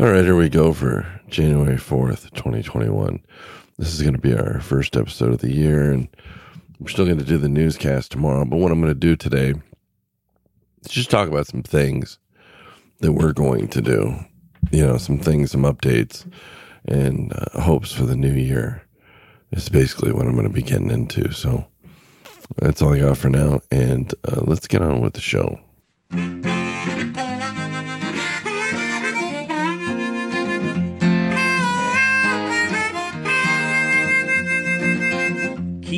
All right, here we go for January 4th, 2021. This is going to be our first episode of the year, and we're still going to do the newscast tomorrow. But what I'm going to do today is just talk about some things that we're going to do. You know, some things, some updates, and uh, hopes for the new year. Is basically what I'm going to be getting into. So that's all I got for now, and uh, let's get on with the show.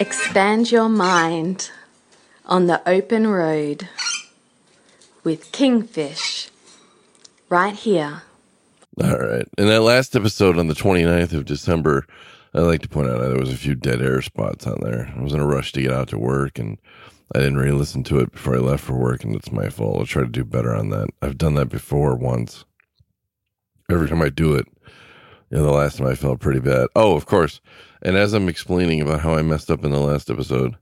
Expand your mind on the open road with Kingfish right here. All right. In that last episode on the 29th of December, I'd like to point out there was a few dead air spots on there. I was in a rush to get out to work and I didn't really listen to it before I left for work, and it's my fault. I'll try to do better on that. I've done that before once. Every time I do it, know, the last time I felt pretty bad. Oh, of course. And as I'm explaining about how I messed up in the last episode,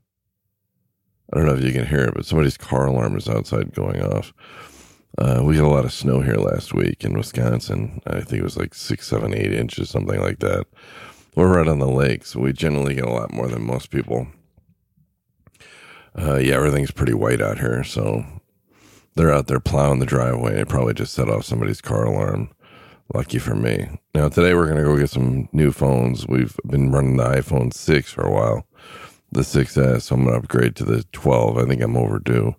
I don't know if you can hear it, but somebody's car alarm is outside going off. Uh, we got a lot of snow here last week in Wisconsin. I think it was like six, seven, eight inches, something like that. We're right on the lake, so we generally get a lot more than most people. Uh, yeah, everything's pretty white out here, so they're out there plowing the driveway. They probably just set off somebody's car alarm. Lucky for me. Now, today we're going to go get some new phones. We've been running the iPhone 6 for a while, the 6S. So I'm going to upgrade to the 12. I think I'm overdue.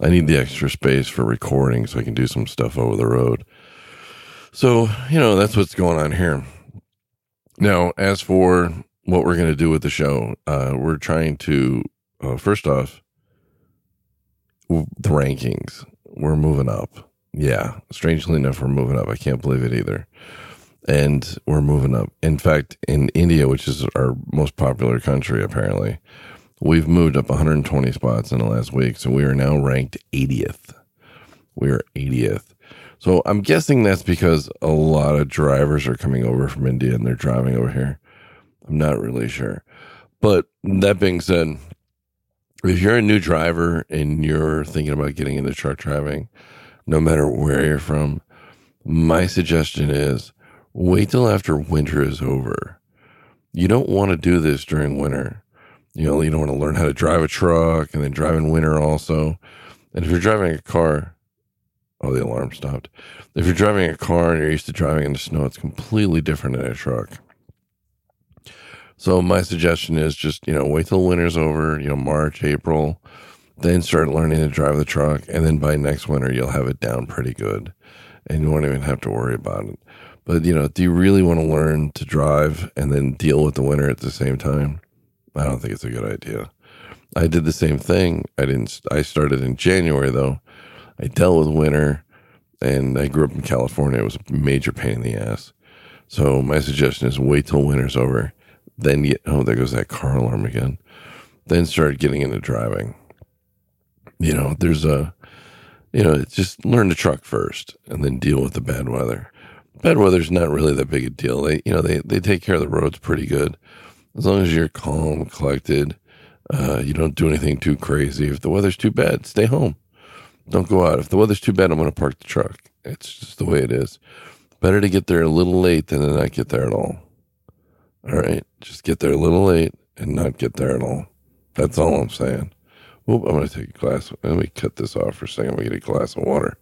I need the extra space for recording so I can do some stuff over the road. So, you know, that's what's going on here. Now, as for what we're going to do with the show, uh, we're trying to, uh, first off, the rankings. We're moving up. Yeah, strangely enough, we're moving up. I can't believe it either. And we're moving up. In fact, in India, which is our most popular country, apparently, we've moved up 120 spots in the last week. So we are now ranked 80th. We are 80th. So I'm guessing that's because a lot of drivers are coming over from India and they're driving over here. I'm not really sure. But that being said, if you're a new driver and you're thinking about getting into truck driving, no matter where you're from, my suggestion is wait till after winter is over. You don't want to do this during winter. You know, you don't want to learn how to drive a truck and then drive in winter also. And if you're driving a car, oh, the alarm stopped. If you're driving a car and you're used to driving in the snow, it's completely different than a truck. So my suggestion is just, you know, wait till winter's over, you know, March, April, then start learning to drive the truck. And then by next winter, you'll have it down pretty good and you won't even have to worry about it. But, you know, do you really want to learn to drive and then deal with the winter at the same time? I don't think it's a good idea. I did the same thing. I didn't, I started in January though. I dealt with winter and I grew up in California. It was a major pain in the ass. So my suggestion is wait till winter's over. Then get, oh, there goes that car alarm again. Then start getting into driving you know, there's a, you know, just learn to truck first and then deal with the bad weather. Bad weather's not really that big a deal. They, you know, they, they take care of the roads pretty good. As long as you're calm, collected, uh, you don't do anything too crazy. If the weather's too bad, stay home. Don't go out. If the weather's too bad, I'm going to park the truck. It's just the way it is. Better to get there a little late than to not get there at all. All right. Just get there a little late and not get there at all. That's all I'm saying. Oop, I'm going to take a glass. Let me cut this off for a second. We get a glass of water.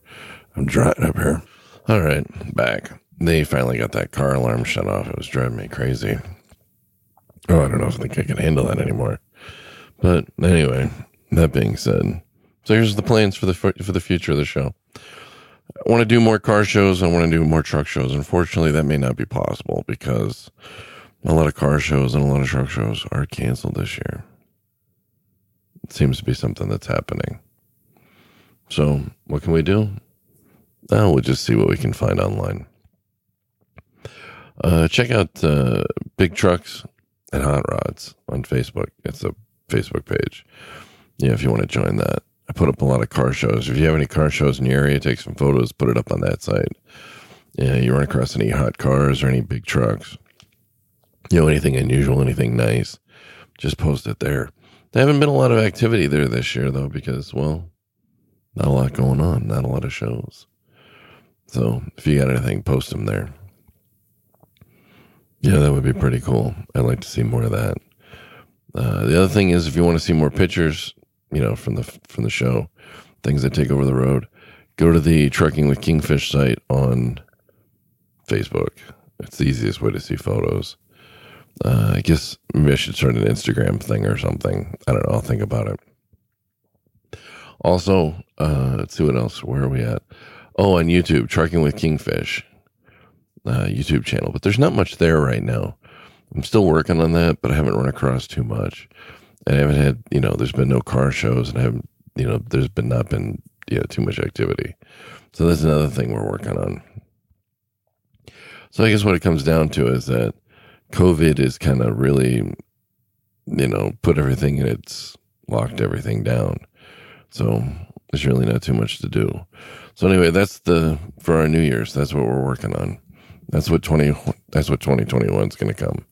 I'm drying up here. All right, back. They finally got that car alarm shut off. It was driving me crazy. Oh, I don't know if I think I can handle that anymore. But anyway, that being said, so here's the plans for the for the future of the show. I want to do more car shows. I want to do more truck shows. Unfortunately, that may not be possible because a lot of car shows and a lot of truck shows are canceled this year. Seems to be something that's happening. So what can we do? Oh, we'll just see what we can find online. Uh, check out uh, Big Trucks and Hot Rods on Facebook. It's a Facebook page. Yeah, if you want to join that. I put up a lot of car shows. If you have any car shows in your area, take some photos, put it up on that site. Yeah, you run across any hot cars or any big trucks, you know, anything unusual, anything nice, just post it there. There haven't been a lot of activity there this year, though, because, well, not a lot going on, not a lot of shows. So if you got anything, post them there. Yeah, that would be pretty cool. I'd like to see more of that. Uh, the other thing is, if you want to see more pictures, you know, from the from the show, things that take over the road, go to the Trucking with Kingfish site on Facebook. It's the easiest way to see photos. Uh, I guess maybe I should start an Instagram thing or something. I don't know. I'll think about it. Also, uh, let's see what else. Where are we at? Oh, on YouTube, Trucking with Kingfish uh, YouTube channel, but there's not much there right now. I'm still working on that, but I haven't run across too much. And I haven't had, you know, there's been no car shows and I haven't, you know, there's been not been, you know, too much activity. So that's another thing we're working on. So I guess what it comes down to is that COVID is kind of really, you know, put everything in its locked everything down. So there's really not too much to do. So anyway, that's the for our New Year's. That's what we're working on. That's what twenty. That's what twenty twenty one is going to come.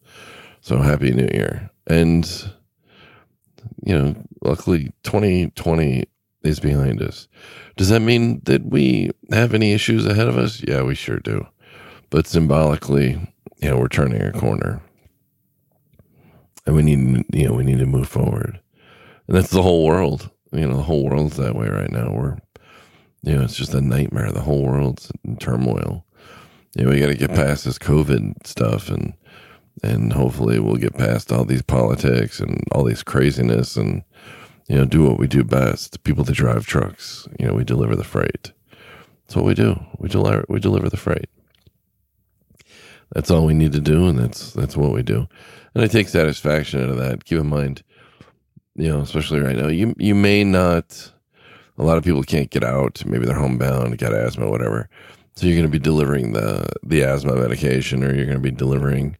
So happy New Year, and you know, luckily twenty twenty is behind us. Does that mean that we have any issues ahead of us? Yeah, we sure do. But symbolically, you know, we're turning a corner, and we need, you know, we need to move forward, and that's the whole world. You know, the whole world's that way right now. We're, you know, it's just a nightmare. The whole world's in turmoil you know, we got to get past this COVID stuff and and hopefully we'll get past all these politics and all these craziness and you know do what we do best. People that drive trucks, you know, we deliver the freight. That's what we do. We deliver we deliver the freight. That's all we need to do, and that's that's what we do. And I take satisfaction out of that. Keep in mind, you know, especially right now, you you may not. A lot of people can't get out. Maybe they're homebound, got asthma, whatever so you're going to be delivering the the asthma medication, or you're going to be delivering,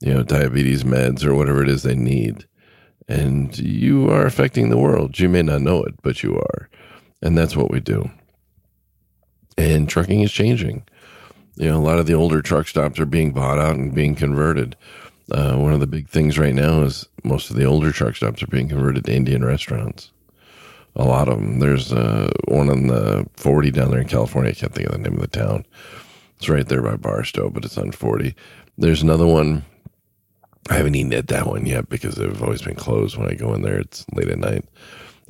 you know, diabetes meds or whatever it is they need, and you are affecting the world. You may not know it, but you are, and that's what we do. And trucking is changing. You know, a lot of the older truck stops are being bought out and being converted. Uh, one of the big things right now is most of the older truck stops are being converted to Indian restaurants a lot of them. There's uh, one on the 40 down there in California. I can't think of the name of the town. It's right there by Barstow, but it's on 40. There's another one. I haven't eaten at that one yet because they've always been closed when I go in there. It's late at night.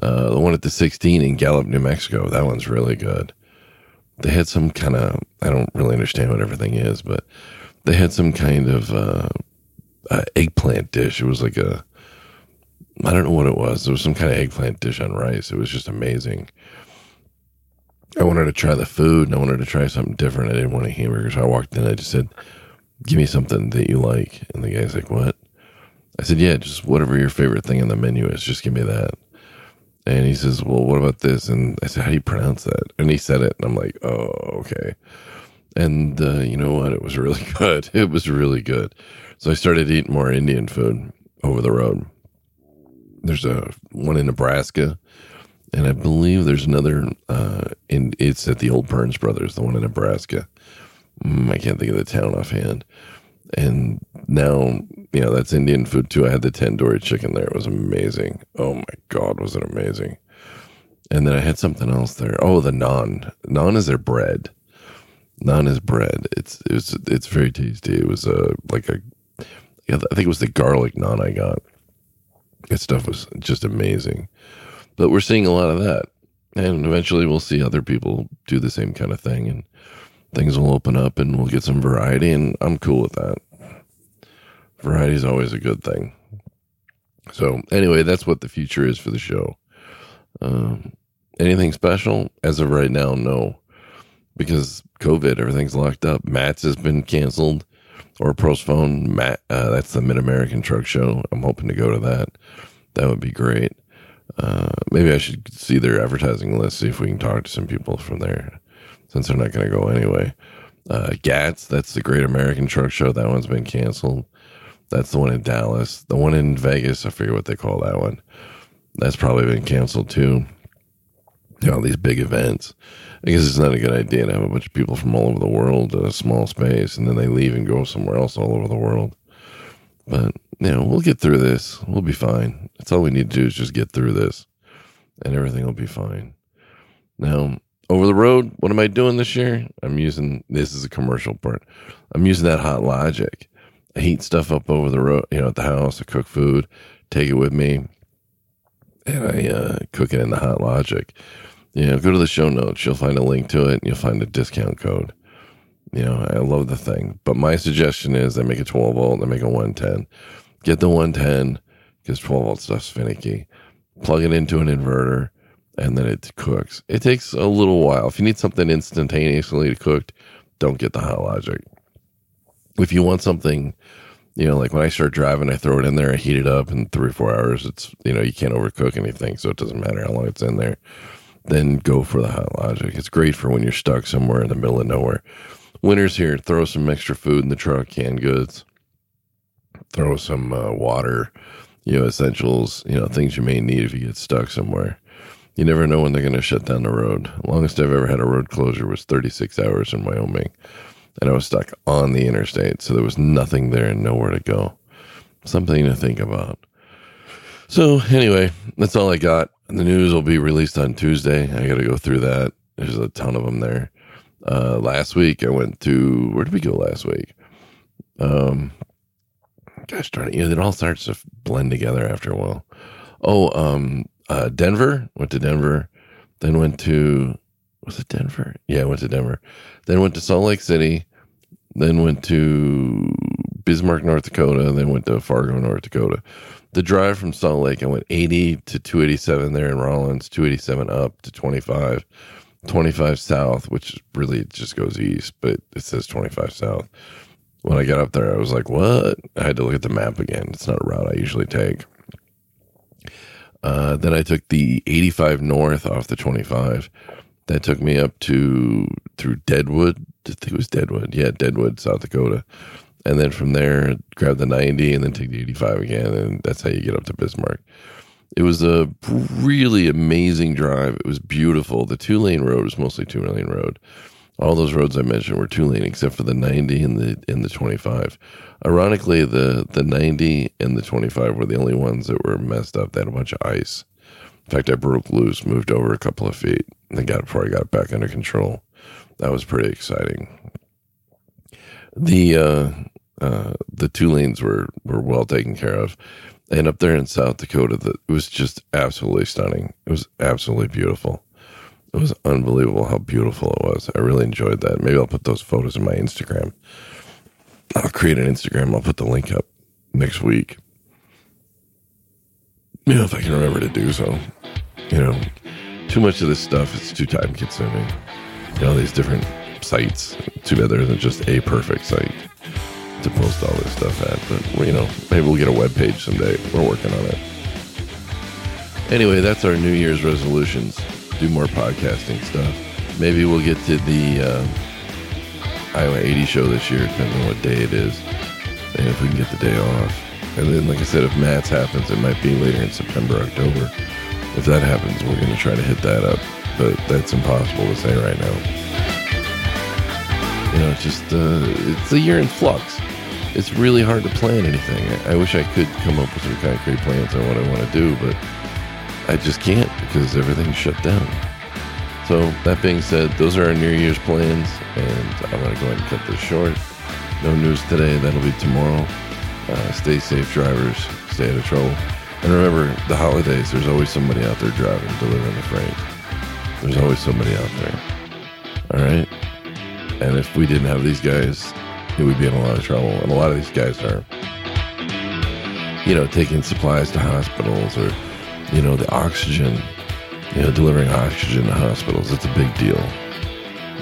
Uh, the one at the 16 in Gallup, New Mexico. That one's really good. They had some kind of, I don't really understand what everything is, but they had some kind of uh, uh, eggplant dish. It was like a, I don't know what it was. There was some kind of eggplant dish on rice. It was just amazing. I wanted to try the food and I wanted to try something different. I didn't want a hamburger. So I walked in. And I just said, Give me something that you like. And the guy's like, What? I said, Yeah, just whatever your favorite thing on the menu is. Just give me that. And he says, Well, what about this? And I said, How do you pronounce that? And he said it. And I'm like, Oh, okay. And uh, you know what? It was really good. It was really good. So I started eating more Indian food over the road. There's a one in Nebraska, and I believe there's another. Uh, in it's at the old Burns Brothers, the one in Nebraska. Mm, I can't think of the town offhand. And now, you know, that's Indian food too. I had the tandoori chicken there. It was amazing. Oh my God, was it amazing. And then I had something else there. Oh, the naan. Naan is their bread. Naan is bread. It's it's it's very tasty. It was a like a I think it was the garlic naan I got. That stuff was just amazing. But we're seeing a lot of that. And eventually we'll see other people do the same kind of thing and things will open up and we'll get some variety and I'm cool with that. Variety is always a good thing. So anyway, that's what the future is for the show. Um, anything special as of right now? No, because COVID, everything's locked up. MATS has been canceled or postpone. Matt, uh, that's the Mid American Truck Show. I'm hoping to go to that. That would be great. Uh, maybe I should see their advertising list, see if we can talk to some people from there, since they're not going to go anyway. Uh, GATS, that's the Great American Truck Show. That one's been canceled. That's the one in Dallas. The one in Vegas, I forget what they call that one. That's probably been canceled too. You know, these big events. I guess it's not a good idea to have a bunch of people from all over the world in a small space and then they leave and go somewhere else all over the world. But, you know, we'll get through this. We'll be fine. That's all we need to do is just get through this and everything will be fine. Now, over the road, what am I doing this year? I'm using this is a commercial part. I'm using that HotLogic. I heat stuff up over the road, you know, at the house. I cook food, take it with me, and I uh, cook it in the HotLogic. You know, go to the show notes. You'll find a link to it, and you'll find a discount code. You know, I love the thing. But my suggestion is I make a 12 volt, I make a 110. Get the 110 because 12 volt stuff's finicky. Plug it into an inverter and then it cooks. It takes a little while. If you need something instantaneously cooked, don't get the HotLogic. If you want something, you know, like when I start driving, I throw it in there, I heat it up in three or four hours. It's, you know, you can't overcook anything, so it doesn't matter how long it's in there. Then go for the HotLogic. It's great for when you're stuck somewhere in the middle of nowhere. Winter's here. Throw some extra food in the truck, canned goods. Throw some uh, water, you know, essentials, you know, things you may need if you get stuck somewhere you never know when they're going to shut down the road. Longest I've ever had a road closure was 36 hours in Wyoming, and I was stuck on the interstate, so there was nothing there and nowhere to go. Something to think about. So, anyway, that's all I got. The news will be released on Tuesday. I got to go through that. There's a ton of them there. Uh, last week, I went to where did we go last week? Um, gosh darn it, you know, it all starts to blend together after a while. Oh, um, uh, Denver. Went to Denver. Then went to was it Denver? Yeah, went to Denver. Then went to Salt Lake City. Then went to Bismarck, North Dakota. Then went to Fargo, North Dakota. The drive from Salt Lake, I went 80 to 287 there in Rawlins, 287 up to 25, 25 south, which really just goes east, but it says 25 south. When I got up there, I was like, what? I had to look at the map again. It's not a route I usually take. Uh, then I took the 85 north off the 25. That took me up to through Deadwood. I think it was Deadwood. Yeah, Deadwood, South Dakota. And then from there, grab the 90 and then take the 85 again. And that's how you get up to Bismarck. It was a really amazing drive. It was beautiful. The two lane road was mostly two lane road. All those roads I mentioned were two lane except for the 90 and the and the 25. Ironically, the the 90 and the 25 were the only ones that were messed up. They had a bunch of ice. In fact, I broke loose, moved over a couple of feet, and got before I got it back under control. That was pretty exciting. The uh, uh, the two lanes were were well taken care of, and up there in South Dakota, the, it was just absolutely stunning. It was absolutely beautiful. It was unbelievable how beautiful it was. I really enjoyed that. Maybe I'll put those photos in my Instagram. I'll create an Instagram. I'll put the link up next week. You know, if I can remember to do so. You know, too much of this stuff is too time consuming. You know, these different sites. Too bad there isn't just a perfect site to post all this stuff at. But, you know, maybe we'll get a web page someday. We're working on it. Anyway, that's our New Year's resolutions. Do more podcasting stuff. Maybe we'll get to the. Uh, Iowa 80 show this year, depending on what day it is, and if we can get the day off. And then, like I said, if MATS happens, it might be later in September, October. If that happens, we're going to try to hit that up, but that's impossible to say right now. You know, it's just uh, it's a year in flux. It's really hard to plan anything. I, wish I could come up with some concrete plans on what I want to do, but I just can't because everything's shut down. So, that being said, those are our New Year's plans, and I'm going to go ahead and cut this short. No news today, that'll be tomorrow. Uh, stay safe, drivers. Stay out of trouble. And remember, the holidays, there's always somebody out there driving, delivering the freight. There's always somebody out there. All right? And if we didn't have these guys, we'd be in a lot of trouble. And a lot of these guys are, you know, taking supplies to hospitals or, you know, the oxygen you know, delivering oxygen to hospitals. It's a big deal.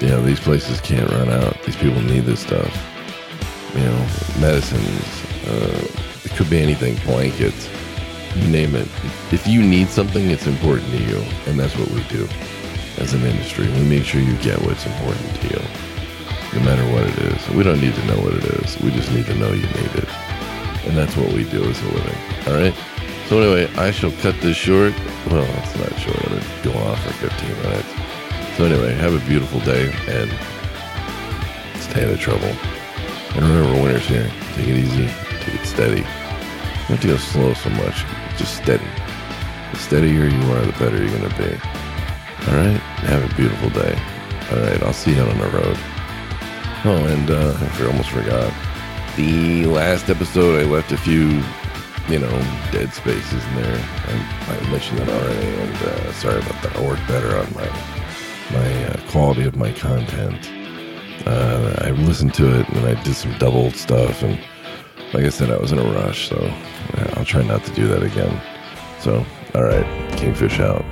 You know, these places can't run out. These people need this stuff. You know, medicines. Uh, it could be anything. Blankets. you name it. If you need something, it's important to you, and that's what we do as an industry. We make sure you get what's important to you, no matter what it is. We don't need to know what it is. We just need to know you need it, and that's what we do as a living. All right. So anyway, I shall cut this short. Well, it's not short. Gonna go off for 15 minutes. So anyway, have a beautiful day and stay out of trouble. And remember, winter's here. Take it easy. Take it steady. Don't go slow so much. Just steady. The steadier you are, the better you're going to be. All right? Have a beautiful day. All right, I'll see you out on the road. Oh, and uh, I almost forgot. The last episode, I left a few, you know, dead spaces in there. I, I mentioned that already, and uh, sorry about that. I'll work better on my my uh, quality of my content. Uh, I listened to it, and I did some double stuff, and like I said, I was in a rush, so I'll try not to do that again. So, all right, Kingfish out.